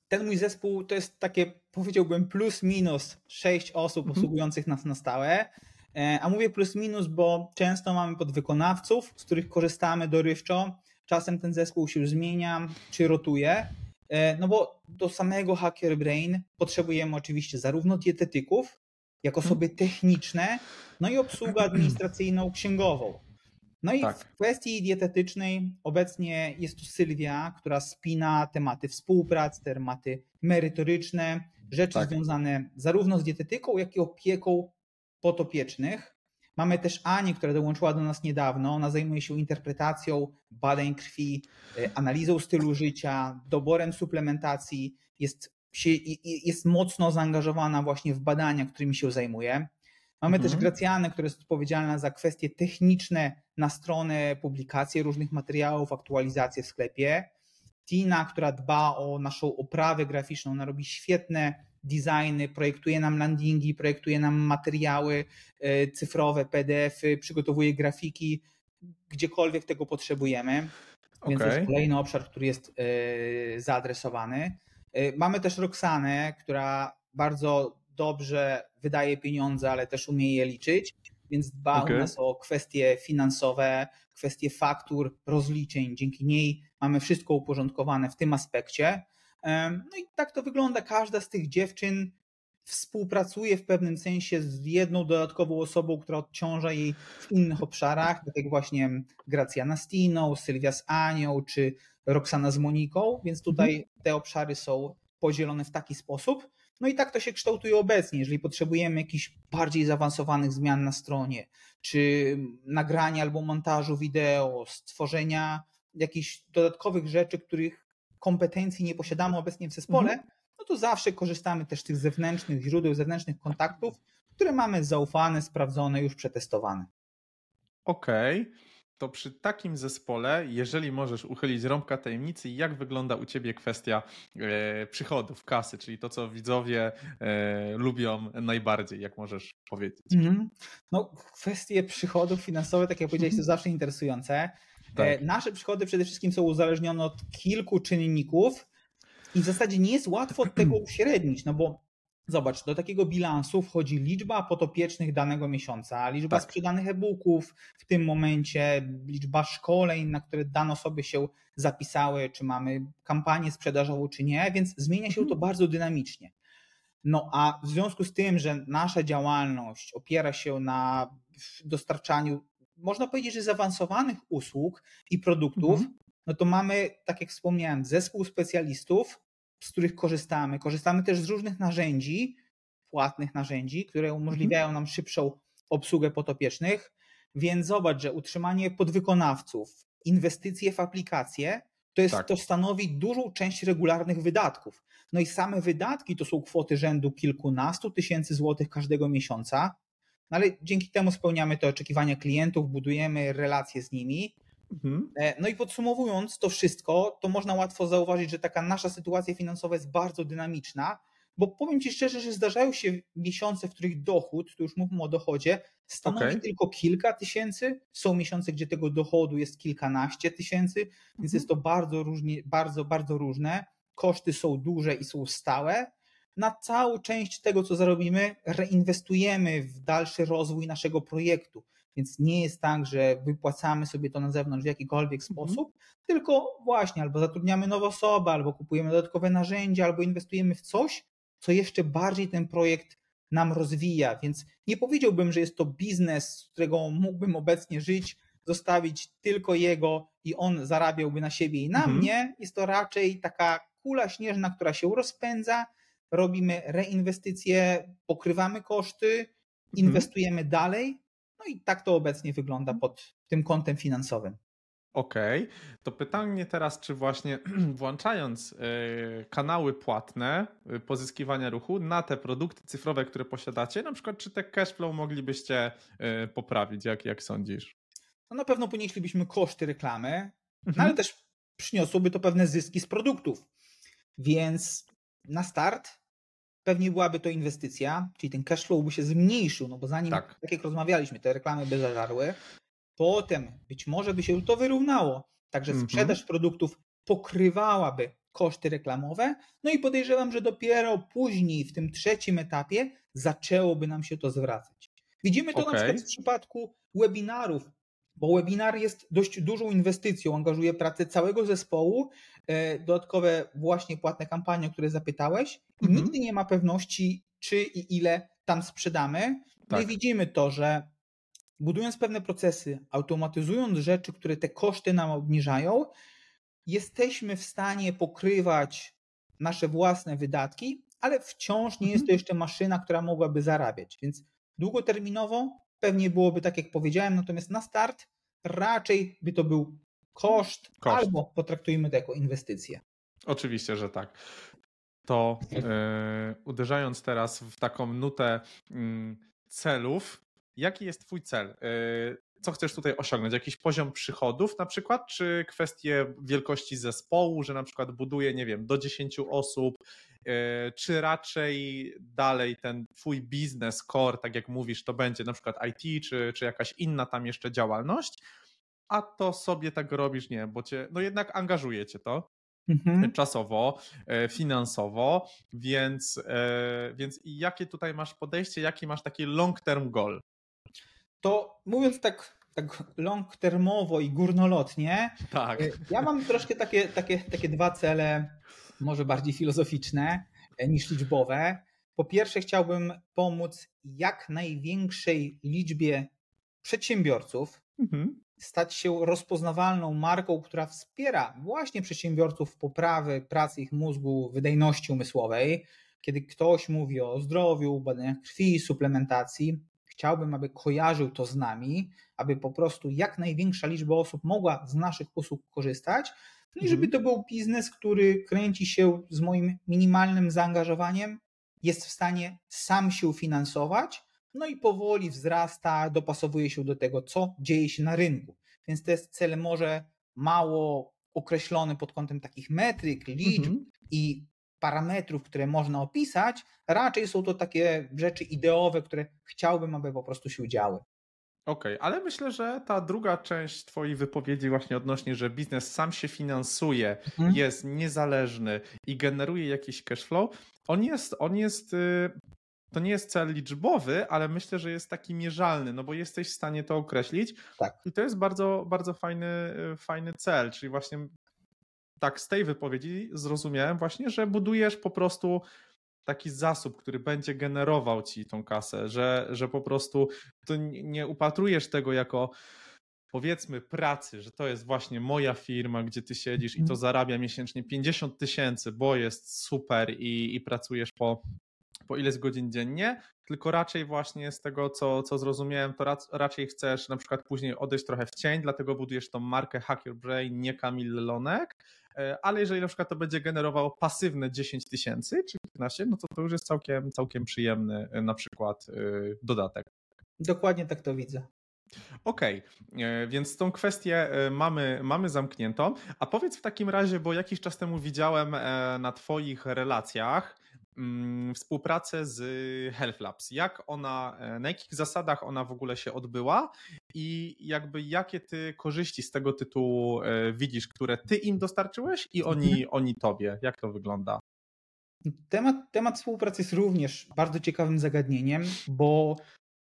ten mój zespół to jest takie, powiedziałbym, plus minus sześć osób mhm. obsługujących nas na stałe. E, a mówię plus minus, bo często mamy podwykonawców, z których korzystamy dorywczo. Czasem ten zespół się zmienia czy rotuje. E, no bo do samego Hacker Brain potrzebujemy oczywiście zarówno dietetyków, jak mhm. osoby techniczne, no i obsługę administracyjną, księgową. No i tak. w kwestii dietetycznej obecnie jest tu Sylwia, która spina tematy współpracy, tematy merytoryczne, rzeczy tak. związane zarówno z dietetyką, jak i opieką potopiecznych. Mamy też Anię, która dołączyła do nas niedawno. Ona zajmuje się interpretacją badań krwi, e, analizą stylu życia, doborem suplementacji. Jest, jest mocno zaangażowana właśnie w badania, którymi się zajmuje. Mamy mhm. też Gracjanę, która jest odpowiedzialna za kwestie techniczne na stronę, publikację różnych materiałów, aktualizację w sklepie. Tina, która dba o naszą oprawę graficzną, ona robi świetne designy, projektuje nam landingi, projektuje nam materiały e, cyfrowe, PDFy, przygotowuje grafiki, gdziekolwiek tego potrzebujemy. Więc okay. to jest kolejny obszar, który jest e, zaadresowany. E, mamy też Roxanę, która bardzo dobrze wydaje pieniądze, ale też umie je liczyć, więc dba okay. u nas o kwestie finansowe, kwestie faktur, rozliczeń. Dzięki niej mamy wszystko uporządkowane w tym aspekcie. No i tak to wygląda. Każda z tych dziewczyn współpracuje w pewnym sensie z jedną dodatkową osobą, która odciąża jej w innych obszarach, tak jak właśnie Gracjana z Tiną, Sylwia z Anią, czy Roxana z Moniką, więc tutaj mhm. te obszary są podzielone w taki sposób. No i tak to się kształtuje obecnie. Jeżeli potrzebujemy jakichś bardziej zaawansowanych zmian na stronie, czy nagrania albo montażu wideo, stworzenia jakichś dodatkowych rzeczy, których kompetencji nie posiadamy obecnie w zespole, mhm. no to zawsze korzystamy też z tych zewnętrznych źródeł, zewnętrznych kontaktów, które mamy zaufane, sprawdzone, już przetestowane. Okej. Okay. To przy takim zespole, jeżeli możesz uchylić rąbka tajemnicy, jak wygląda u Ciebie kwestia e, przychodów, kasy, czyli to, co widzowie e, lubią najbardziej, jak możesz powiedzieć? Mm -hmm. No, kwestie przychodów finansowych, tak jak powiedziałeś, to zawsze interesujące. Tak. E, nasze przychody przede wszystkim są uzależnione od kilku czynników i w zasadzie nie jest łatwo tego uśrednić, no bo Zobacz, do takiego bilansu wchodzi liczba potopiecznych danego miesiąca, liczba tak. sprzedanych e-booków w tym momencie, liczba szkoleń, na które dane osoby się zapisały, czy mamy kampanię sprzedażową, czy nie, więc zmienia się to mhm. bardzo dynamicznie. No a w związku z tym, że nasza działalność opiera się na dostarczaniu można powiedzieć, że zaawansowanych usług i produktów, mhm. no to mamy, tak jak wspomniałem, zespół specjalistów, z których korzystamy. Korzystamy też z różnych narzędzi, płatnych narzędzi, które umożliwiają mhm. nam szybszą obsługę potopiecznych. Więc zobacz, że utrzymanie podwykonawców, inwestycje w aplikacje, to, jest, tak. to stanowi dużą część regularnych wydatków. No i same wydatki to są kwoty rzędu kilkunastu tysięcy złotych każdego miesiąca. No ale dzięki temu spełniamy te oczekiwania klientów, budujemy relacje z nimi. Mhm. E, no i podsumowując to wszystko, to można łatwo zauważyć, że taka nasza sytuacja finansowa jest bardzo dynamiczna, bo powiem Ci szczerze, że zdarzają się miesiące, w których dochód, tu już mówimy o dochodzie, stanowi okay. tylko kilka tysięcy. Są miesiące, gdzie tego dochodu jest kilkanaście tysięcy, więc mhm. jest to bardzo różnie, bardzo, bardzo różne. Koszty są duże i są stałe. Na całą część tego, co zarobimy, reinwestujemy w dalszy rozwój naszego projektu. Więc nie jest tak, że wypłacamy sobie to na zewnątrz w jakikolwiek mhm. sposób, tylko właśnie albo zatrudniamy nowe osoby, albo kupujemy dodatkowe narzędzia, albo inwestujemy w coś, co jeszcze bardziej ten projekt nam rozwija. Więc nie powiedziałbym, że jest to biznes, z którego mógłbym obecnie żyć, zostawić tylko jego i on zarabiałby na siebie i na mhm. mnie. Jest to raczej taka kula śnieżna, która się rozpędza. Robimy reinwestycje, pokrywamy koszty, mhm. inwestujemy mhm. dalej. No i tak to obecnie wygląda pod tym kątem finansowym. Okej, okay. to pytanie teraz, czy właśnie włączając e, kanały płatne y, pozyskiwania ruchu na te produkty cyfrowe, które posiadacie, na przykład czy te cashflow moglibyście e, poprawić, jak, jak sądzisz? No na pewno ponieślibyśmy koszty reklamy, no mhm. ale też przyniosłoby to pewne zyski z produktów. Więc na start pewnie byłaby to inwestycja, czyli ten cashflow by się zmniejszył, no bo zanim, tak, tak jak rozmawialiśmy, te reklamy by zażarły, Potem być może by się to wyrównało. Także mhm. sprzedaż produktów pokrywałaby koszty reklamowe. No i podejrzewam, że dopiero później, w tym trzecim etapie, zaczęłoby nam się to zwracać. Widzimy to okay. na przykład w przypadku webinarów, bo webinar jest dość dużą inwestycją, angażuje pracę całego zespołu, e, dodatkowe właśnie płatne kampanie, o które zapytałeś, i mhm. nigdy nie ma pewności, czy i ile tam sprzedamy. Tak. i widzimy to, że budując pewne procesy, automatyzując rzeczy, które te koszty nam obniżają, jesteśmy w stanie pokrywać nasze własne wydatki, ale wciąż nie jest to mhm. jeszcze maszyna, która mogłaby zarabiać. Więc długoterminowo pewnie byłoby tak, jak powiedziałem, natomiast na start raczej by to był koszt, koszt. albo potraktujmy to jako inwestycję. Oczywiście, że tak. To yy, uderzając teraz w taką nutę yy, celów, Jaki jest Twój cel? Y, co chcesz tutaj osiągnąć? Jakiś poziom przychodów na przykład, czy kwestie wielkości zespołu, że na przykład buduje, nie wiem, do 10 osób, czy raczej dalej ten Twój biznes, core, tak jak mówisz, to będzie na przykład IT, czy, czy jakaś inna tam jeszcze działalność, a to sobie tak robisz, nie, bo cię, no jednak angażuje cię to, mhm. czasowo, e, finansowo, więc, e, więc jakie tutaj masz podejście, jaki masz taki long term goal? to mówiąc tak, tak long termowo i górnolotnie, tak. Ja mam troszkę takie, takie, takie dwa cele, może bardziej filozoficzne e, niż liczbowe. Po pierwsze, chciałbym pomóc jak największej liczbie przedsiębiorców, mhm. stać się rozpoznawalną marką, która wspiera właśnie przedsiębiorców w poprawy pracy ich mózgu, wydajności umysłowej. Kiedy ktoś mówi o zdrowiu, badaniach krwi, suplementacji, Chciałbym, aby kojarzył to z nami, aby po prostu jak największa liczba osób mogła z naszych usług korzystać, no i żeby mhm. to był biznes, który kręci się z moim minimalnym zaangażowaniem, jest w stanie sam się finansować, no i powoli wzrasta, dopasowuje się do tego, co dzieje się na rynku. Więc to jest cel może mało określony pod kątem takich metryk, liczb mhm. i parametrów, które można opisać, raczej są to takie rzeczy ideowe, które chciałbym, aby po prostu się działy. Okej, okay, ale myślę, że ta druga część Twojej wypowiedzi, właśnie odnośnie, że biznes sam się finansuje, mhm. jest niezależny i generuje jakiś cash flow, on jest, on jest. Y, to nie jest cel liczbowy, ale myślę, że jest taki mierzalny, no bo jesteś w stanie to określić. Tak. I to jest bardzo, bardzo fajny, y, fajny cel, czyli właśnie tak z tej wypowiedzi zrozumiałem właśnie, że budujesz po prostu taki zasób, który będzie generował ci tą kasę, że, że po prostu to nie upatrujesz tego jako powiedzmy pracy, że to jest właśnie moja firma, gdzie ty siedzisz i to mhm. zarabia miesięcznie 50 tysięcy, bo jest super i, i pracujesz po, po ileś godzin dziennie, tylko raczej właśnie z tego, co, co zrozumiałem, to raczej chcesz na przykład później odejść trochę w cień, dlatego budujesz tą markę Hack Your Brain, nie Kamil Lonek, E, ale jeżeli na przykład to będzie generowało pasywne 10 tysięcy czy 15, no to to już jest całkiem, całkiem przyjemny e, na przykład e, dodatek. Dokładnie tak to widzę. Okej, okay. więc tą kwestię mamy, mamy zamkniętą. A powiedz w takim razie, bo jakiś czas temu widziałem na Twoich relacjach, współpracę z Health Labs. Jak ona, e, na jakich zasadach ona w ogóle się odbyła i jakby jakie ty korzyści z tego tytułu e, widzisz, które ty im dostarczyłeś i oni, mhm. oni tobie? Jak to wygląda? Temat, temat współpracy jest również bardzo ciekawym zagadnieniem, bo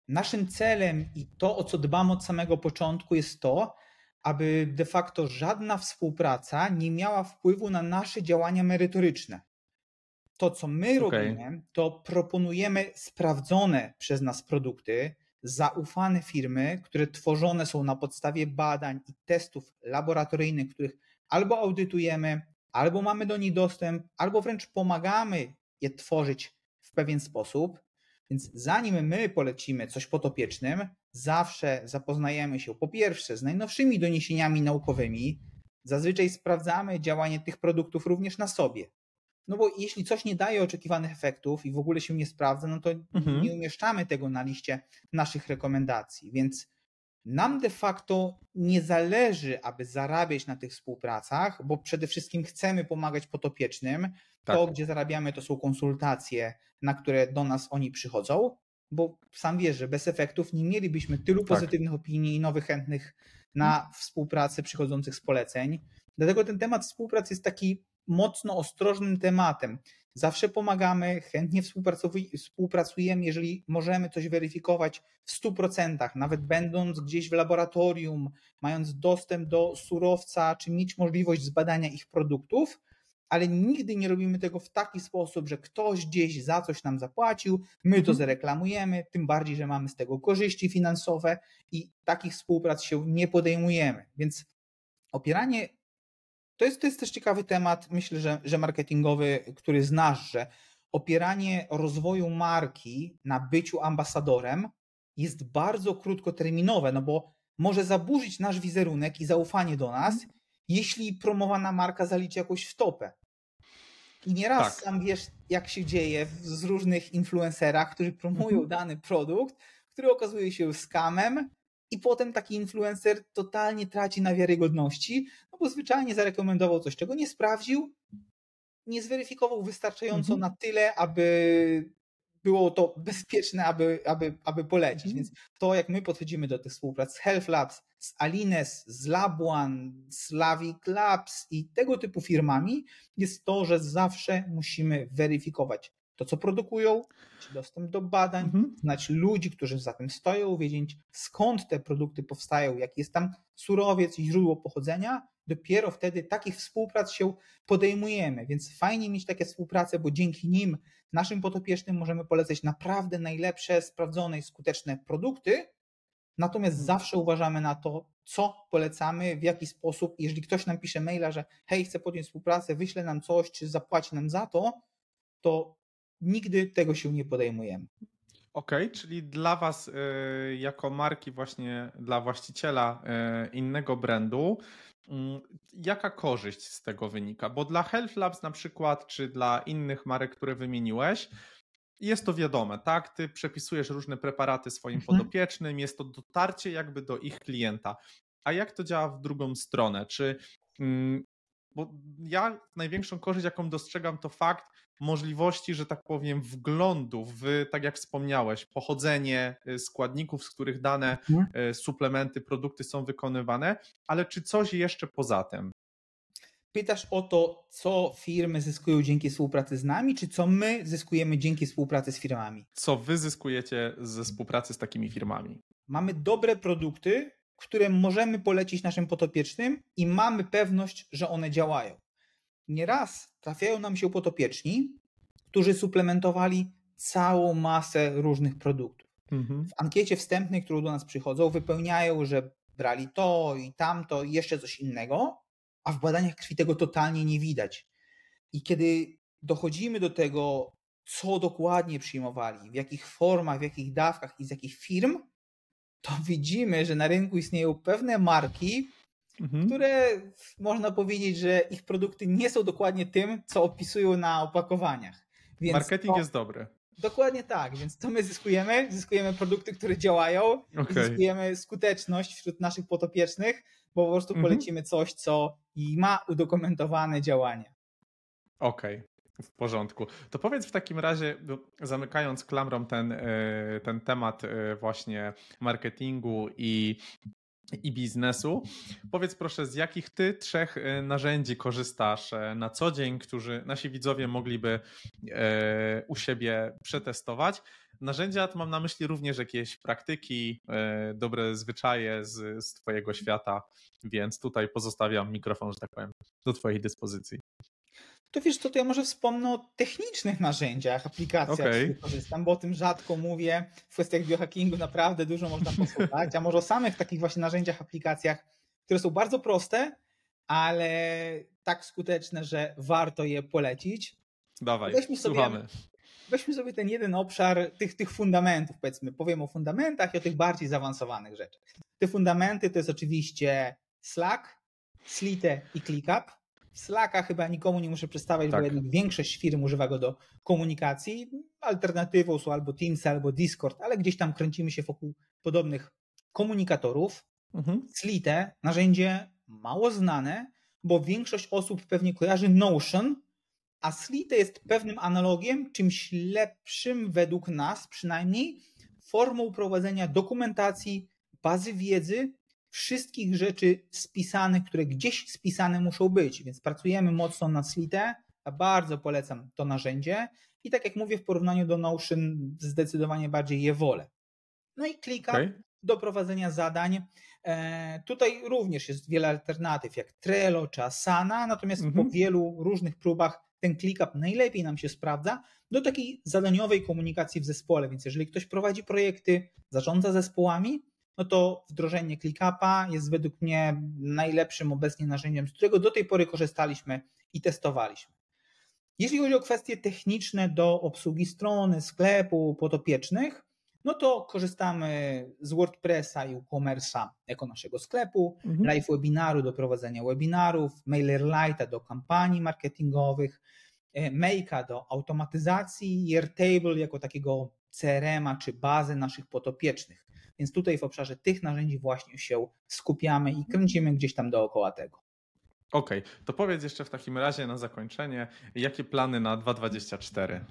naszym celem i to, o co dbamy od samego początku, jest to, aby de facto żadna współpraca nie miała wpływu na nasze działania merytoryczne. To, co my okay. robimy, to proponujemy sprawdzone przez nas produkty, zaufane firmy, które tworzone są na podstawie badań i testów laboratoryjnych, których albo audytujemy, albo mamy do nich dostęp, albo wręcz pomagamy je tworzyć w pewien sposób. Więc zanim my polecimy coś potopiecznym, zawsze zapoznajemy się po pierwsze z najnowszymi doniesieniami naukowymi, zazwyczaj sprawdzamy działanie tych produktów również na sobie. No bo jeśli coś nie daje oczekiwanych efektów i w ogóle się nie sprawdza, no to mhm. nie umieszczamy tego na liście naszych rekomendacji. Więc nam de facto nie zależy, aby zarabiać na tych współpracach, bo przede wszystkim chcemy pomagać potopiecznym. Tak. To, gdzie zarabiamy, to są konsultacje, na które do nas oni przychodzą, bo sam wiesz, że bez efektów nie mielibyśmy tylu tak. pozytywnych opinii i nowych chętnych na mhm. współpracę przychodzących z poleceń. Dlatego ten temat współpracy jest taki mocno ostrożnym tematem. Zawsze pomagamy, chętnie współpracujemy, jeżeli możemy coś weryfikować w 100%, nawet będąc gdzieś w laboratorium, mając dostęp do surowca, czy mieć możliwość zbadania ich produktów, ale nigdy nie robimy tego w taki sposób, że ktoś gdzieś za coś nam zapłacił, my to mhm. zareklamujemy, tym bardziej, że mamy z tego korzyści finansowe i takich współprac się nie podejmujemy. Więc opieranie to jest, to jest też ciekawy temat, myślę, że, że marketingowy, który znasz, że opieranie rozwoju marki na byciu ambasadorem jest bardzo krótkoterminowe, no bo może zaburzyć nasz wizerunek i zaufanie do nas, mhm. jeśli promowana marka zaliczy jakąś wtopę. I nieraz tak. sam wiesz, jak się dzieje z różnych influencerach, którzy promują mhm. dany produkt, który okazuje się skamem, i potem taki influencer totalnie traci na wiarygodności, no bo zwyczajnie zarekomendował coś, czego nie sprawdził, nie zweryfikował wystarczająco mhm. na tyle, aby było to bezpieczne, aby, aby, aby polecić. Mhm. Więc to, jak my podchodzimy do tych współprac z Health Labs, z Alines, z Labuan, z Lavic Labs i tego typu firmami, jest to, że zawsze musimy weryfikować to, co produkują, mieć dostęp do badań, mhm. znać ludzi, którzy za tym stoją, wiedzieć skąd te produkty powstają, jaki jest tam surowiec i źródło pochodzenia. Dopiero wtedy takich współprac się podejmujemy, więc fajnie mieć takie współprace, bo dzięki nim naszym potopiecznym możemy polecać naprawdę najlepsze, sprawdzone i skuteczne produkty. Natomiast mhm. zawsze uważamy na to, co polecamy, w jaki sposób. Jeżeli ktoś nam pisze maila, że hej, chcę podjąć współpracę, wyśle nam coś, czy zapłaci nam za to, to nigdy tego się nie podejmujemy. Okej, okay, czyli dla Was, y, jako marki, właśnie dla właściciela y, innego brandu, mm, jaka korzyść z tego wynika? Bo dla Health Labs na przykład, czy dla innych marek, które wymieniłeś, jest to wiadome, tak? Ty przepisujesz różne preparaty swoim mhm. podopiecznym, jest to dotarcie jakby do ich klienta. A jak to działa w drugą stronę? Czy mm, bo ja największą korzyść, jaką dostrzegam, to fakt możliwości, że tak powiem, wglądu w, tak jak wspomniałeś, pochodzenie y, składników, z których dane mhm. Y, suplementy, produkty są wykonywane, ale czy coś jeszcze poza tym? Pytasz o to, co firmy zyskują dzięki współpracy z nami, czy co my zyskujemy dzięki współpracy z firmami? Co wy zyskujecie ze współpracy z takimi firmami? Mamy dobre produkty, które możemy polecić naszym potopiecznym i mamy pewność, że one działają. Nieraz trafiają nam się potopieczni, którzy suplementowali całą masę różnych produktów. Mhm. W ankiecie wstępnej, którą do nas przychodzą, wypełniają, że brali to i tamto i jeszcze coś innego, a w badaniach krwi tego totalnie nie widać. I kiedy dochodzimy do tego, co dokładnie przyjmowali, w jakich formach, w jakich dawkach i z jakich firm, to widzimy, że na rynku istnieją pewne marki, mhm. które można powiedzieć, że ich produkty nie są dokładnie tym, co opisują na opakowaniach. Więc Marketing to, jest dobry. Dokładnie tak, więc co my zyskujemy? Zyskujemy produkty, które działają okay. zyskujemy skuteczność wśród naszych potopiecznych, bo po prostu mhm. polecimy coś, co ma udokumentowane działanie. Okej, okay. W porządku. To powiedz w takim razie, zamykając klamrą ten, e, ten temat e, właśnie marketingu i i biznesu. Powiedz proszę, z jakich ty trzech e, narzędzi korzystasz e, na co dzień, którzy nasi widzowie mogliby e, u siebie przetestować? Narzędzia to mam na myśli również jakieś praktyki, dobre zwyczaje z, z Twojego świata, więc tutaj pozostawiam mikrofon, że tak powiem, do Twojej dyspozycji. To wiesz co, to ja może wspomnę o technicznych narzędziach, aplikacjach, okay. z których korzystam, bo o tym rzadko mówię. W kwestiach biohackingu naprawdę dużo można posłuchać, a może o samych takich właśnie narzędziach, aplikacjach, które są bardzo proste, ale tak skuteczne, że warto je polecić. Dawaj, weźmy sobie, słuchamy. Weźmy sobie ten jeden obszar tych, tych fundamentów, powiedzmy. Powiem o fundamentach i o tych bardziej zaawansowanych rzeczach. Te fundamenty to jest oczywiście Slack, Slite i ClickUp. Slacka chyba nikomu nie muszę przedstawiać, tak. bo jednak większość firm używa go do komunikacji. Alternatywą są albo Teams, albo Discord, ale gdzieś tam kręcimy się wokół podobnych komunikatorów. Mhm. Slite, narzędzie mało znane, bo większość osób pewnie kojarzy Notion, a Slite jest pewnym analogiem, czymś lepszym według nas przynajmniej, formą prowadzenia dokumentacji, bazy wiedzy wszystkich rzeczy spisanych, które gdzieś spisane muszą być, więc pracujemy mocno na Slite, a bardzo polecam to narzędzie i tak jak mówię w porównaniu do Notion zdecydowanie bardziej je wolę. No i klika okay. do prowadzenia zadań. E, tutaj również jest wiele alternatyw, jak Trello czy Asana, natomiast mm -hmm. po mhm. wielu różnych próbach ten ClickUp najlepiej nam się sprawdza do takiej zadaniowej komunikacji w zespole, więc jeżeli ktoś prowadzi projekty, zarządza zespołami, no to wdrożenie ClickUpa jest według mnie najlepszym obecnie narzędziem, z którego do tej pory korzystaliśmy i testowaliśmy. Jeśli chodzi o kwestie techniczne do obsługi strony, sklepu, podopiecznych, no to korzystamy z WordPressa i WooCommerce'a jako naszego sklepu, mhm. live webinaru do prowadzenia webinarów, MailerLite'a do kampanii marketingowych, e, Make'a do automatyzacji Airtable jako takiego CRM-a czy bazę naszych podopiecznych. Więc tutaj w obszarze tych narzędzi właśnie się skupiamy i kręcimy gdzieś tam dookoła tego. Okej, okay. to powiedz jeszcze w takim razie na zakończenie, jakie plany na 2024?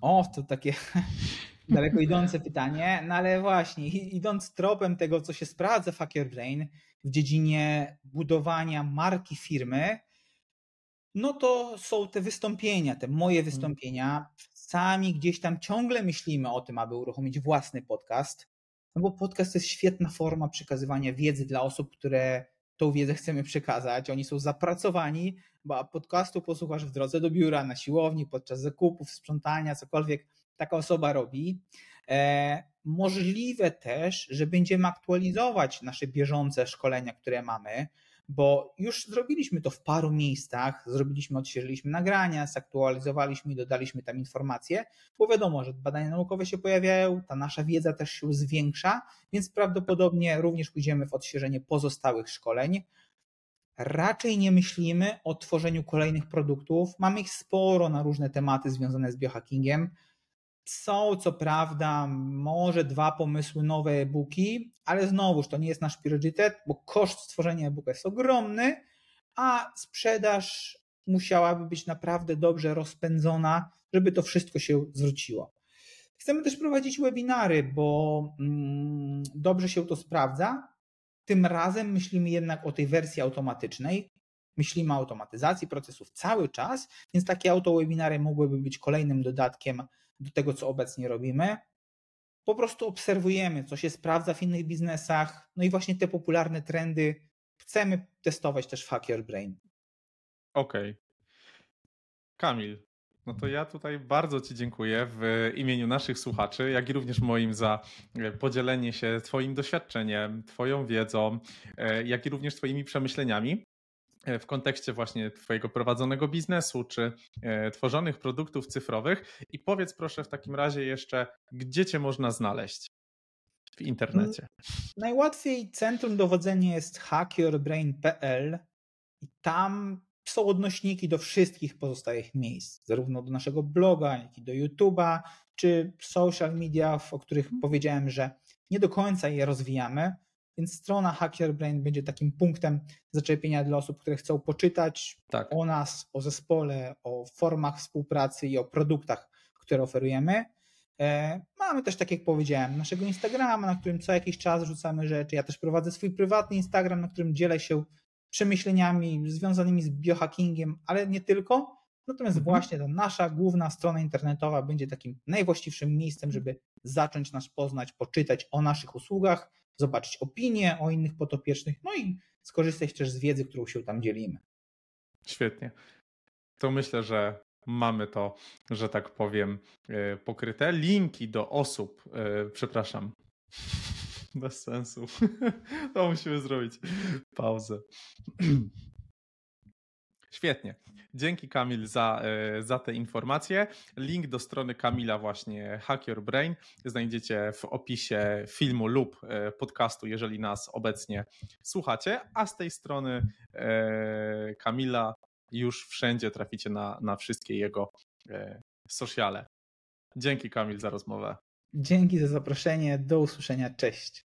O, to takie daleko idące pytanie, no ale właśnie, idąc tropem tego, co się sprawdza w Hacker Brain w dziedzinie budowania marki firmy, no to są te wystąpienia, te moje mhm. wystąpienia. Sami gdzieś tam ciągle myślimy o tym, aby uruchomić własny podcast. No bo podcast to jest świetna forma przekazywania wiedzy dla osób, które tą wiedzę chcemy przekazać. Oni są zapracowani, bo podcastu posłuchasz w drodze do biura, na siłowni, podczas zakupów, sprzątania, cokolwiek taka osoba robi. E, możliwe też, że będziemy aktualizować nasze bieżące szkolenia, które mamy, bo już zrobiliśmy to w paru miejscach, zrobiliśmy, odświeżyliśmy nagrania, zaktualizowaliśmy i dodaliśmy tam informacje, bo wiadomo, że badania naukowe się pojawiają, ta nasza wiedza też się zwiększa, więc prawdopodobnie również pójdziemy w odświeżenie pozostałych szkoleń. Raczej nie myślimy o tworzeniu kolejnych produktów. Mamy ich sporo na różne tematy związane z biohackingiem. Są co prawda może dwa pomysły nowe e-booki, ale znowuż to nie jest nasz priorytet, bo koszt stworzenia e-booka jest ogromny, a sprzedaż musiałaby być naprawdę dobrze rozpędzona, żeby to wszystko się zwróciło. Chcemy też prowadzić webinary, bo mm, dobrze się to sprawdza. Tym razem myślimy jednak o tej wersji automatycznej. Myślimy o automatyzacji procesów cały czas, więc takie auto-webinary mogłyby być kolejnym dodatkiem do tego, co obecnie robimy. Po prostu obserwujemy, co się sprawdza w innych biznesach, no i właśnie te popularne trendy chcemy testować też w Hack Your Brain. Okej. Okay. Kamil, no to ja tutaj bardzo Ci dziękuję w imieniu naszych słuchaczy, jak i również moim za e, podzielenie się Twoim doświadczeniem, Twoją wiedzą, e, jak i również Twoimi przemyśleniami. E, w kontekście właśnie Twojego prowadzonego biznesu czy e, tworzonych produktów cyfrowych. I powiedz proszę w takim razie jeszcze, gdzie Cię można znaleźć w internecie? Najłatwiej centrum dowodzenia jest hackyourbrain.pl i tam są odnośniki do wszystkich pozostałych miejsc, zarówno do naszego bloga, jak i do YouTube'a, czy social media, o których mhm. powiedziałem, że nie do końca je rozwijamy, więc strona Hacker Brain będzie takim punktem zaczepienia dla osób, które chcą poczytać tak. o nas, o zespole, o formach współpracy i o produktach, które oferujemy. E, mamy też, tak jak powiedziałem, naszego Instagrama, na którym co jakiś czas rzucamy rzeczy. Ja też prowadzę swój prywatny Instagram, na którym dzielę się przemyśleniami związanymi z biohackingiem, ale nie tylko. Natomiast mhm. właśnie ta nasza główna strona internetowa będzie takim najwłaściwszym miejscem, żeby zacząć nas poznać, poczytać o naszych usługach, zobaczyć opinie o innych potopiecznych, no i skorzystać też z wiedzy, którą się tam dzielimy. Świetnie. To myślę, że mamy to, że tak powiem, e, pokryte. Linki do osób, e, przepraszam, bez sensu. To musimy zrobić pauzę. Świetnie. Dzięki Kamil za, e, za te informacje. Link do strony Kamila właśnie Hack Your Brain znajdziecie w opisie filmu lub e, podcastu, jeżeli nas obecnie słuchacie, a z tej strony e, Kamila już wszędzie traficie na, na wszystkie jego sociale. Dzięki Kamil za rozmowę. Dzięki za zaproszenie. Do usłyszenia. Cześć.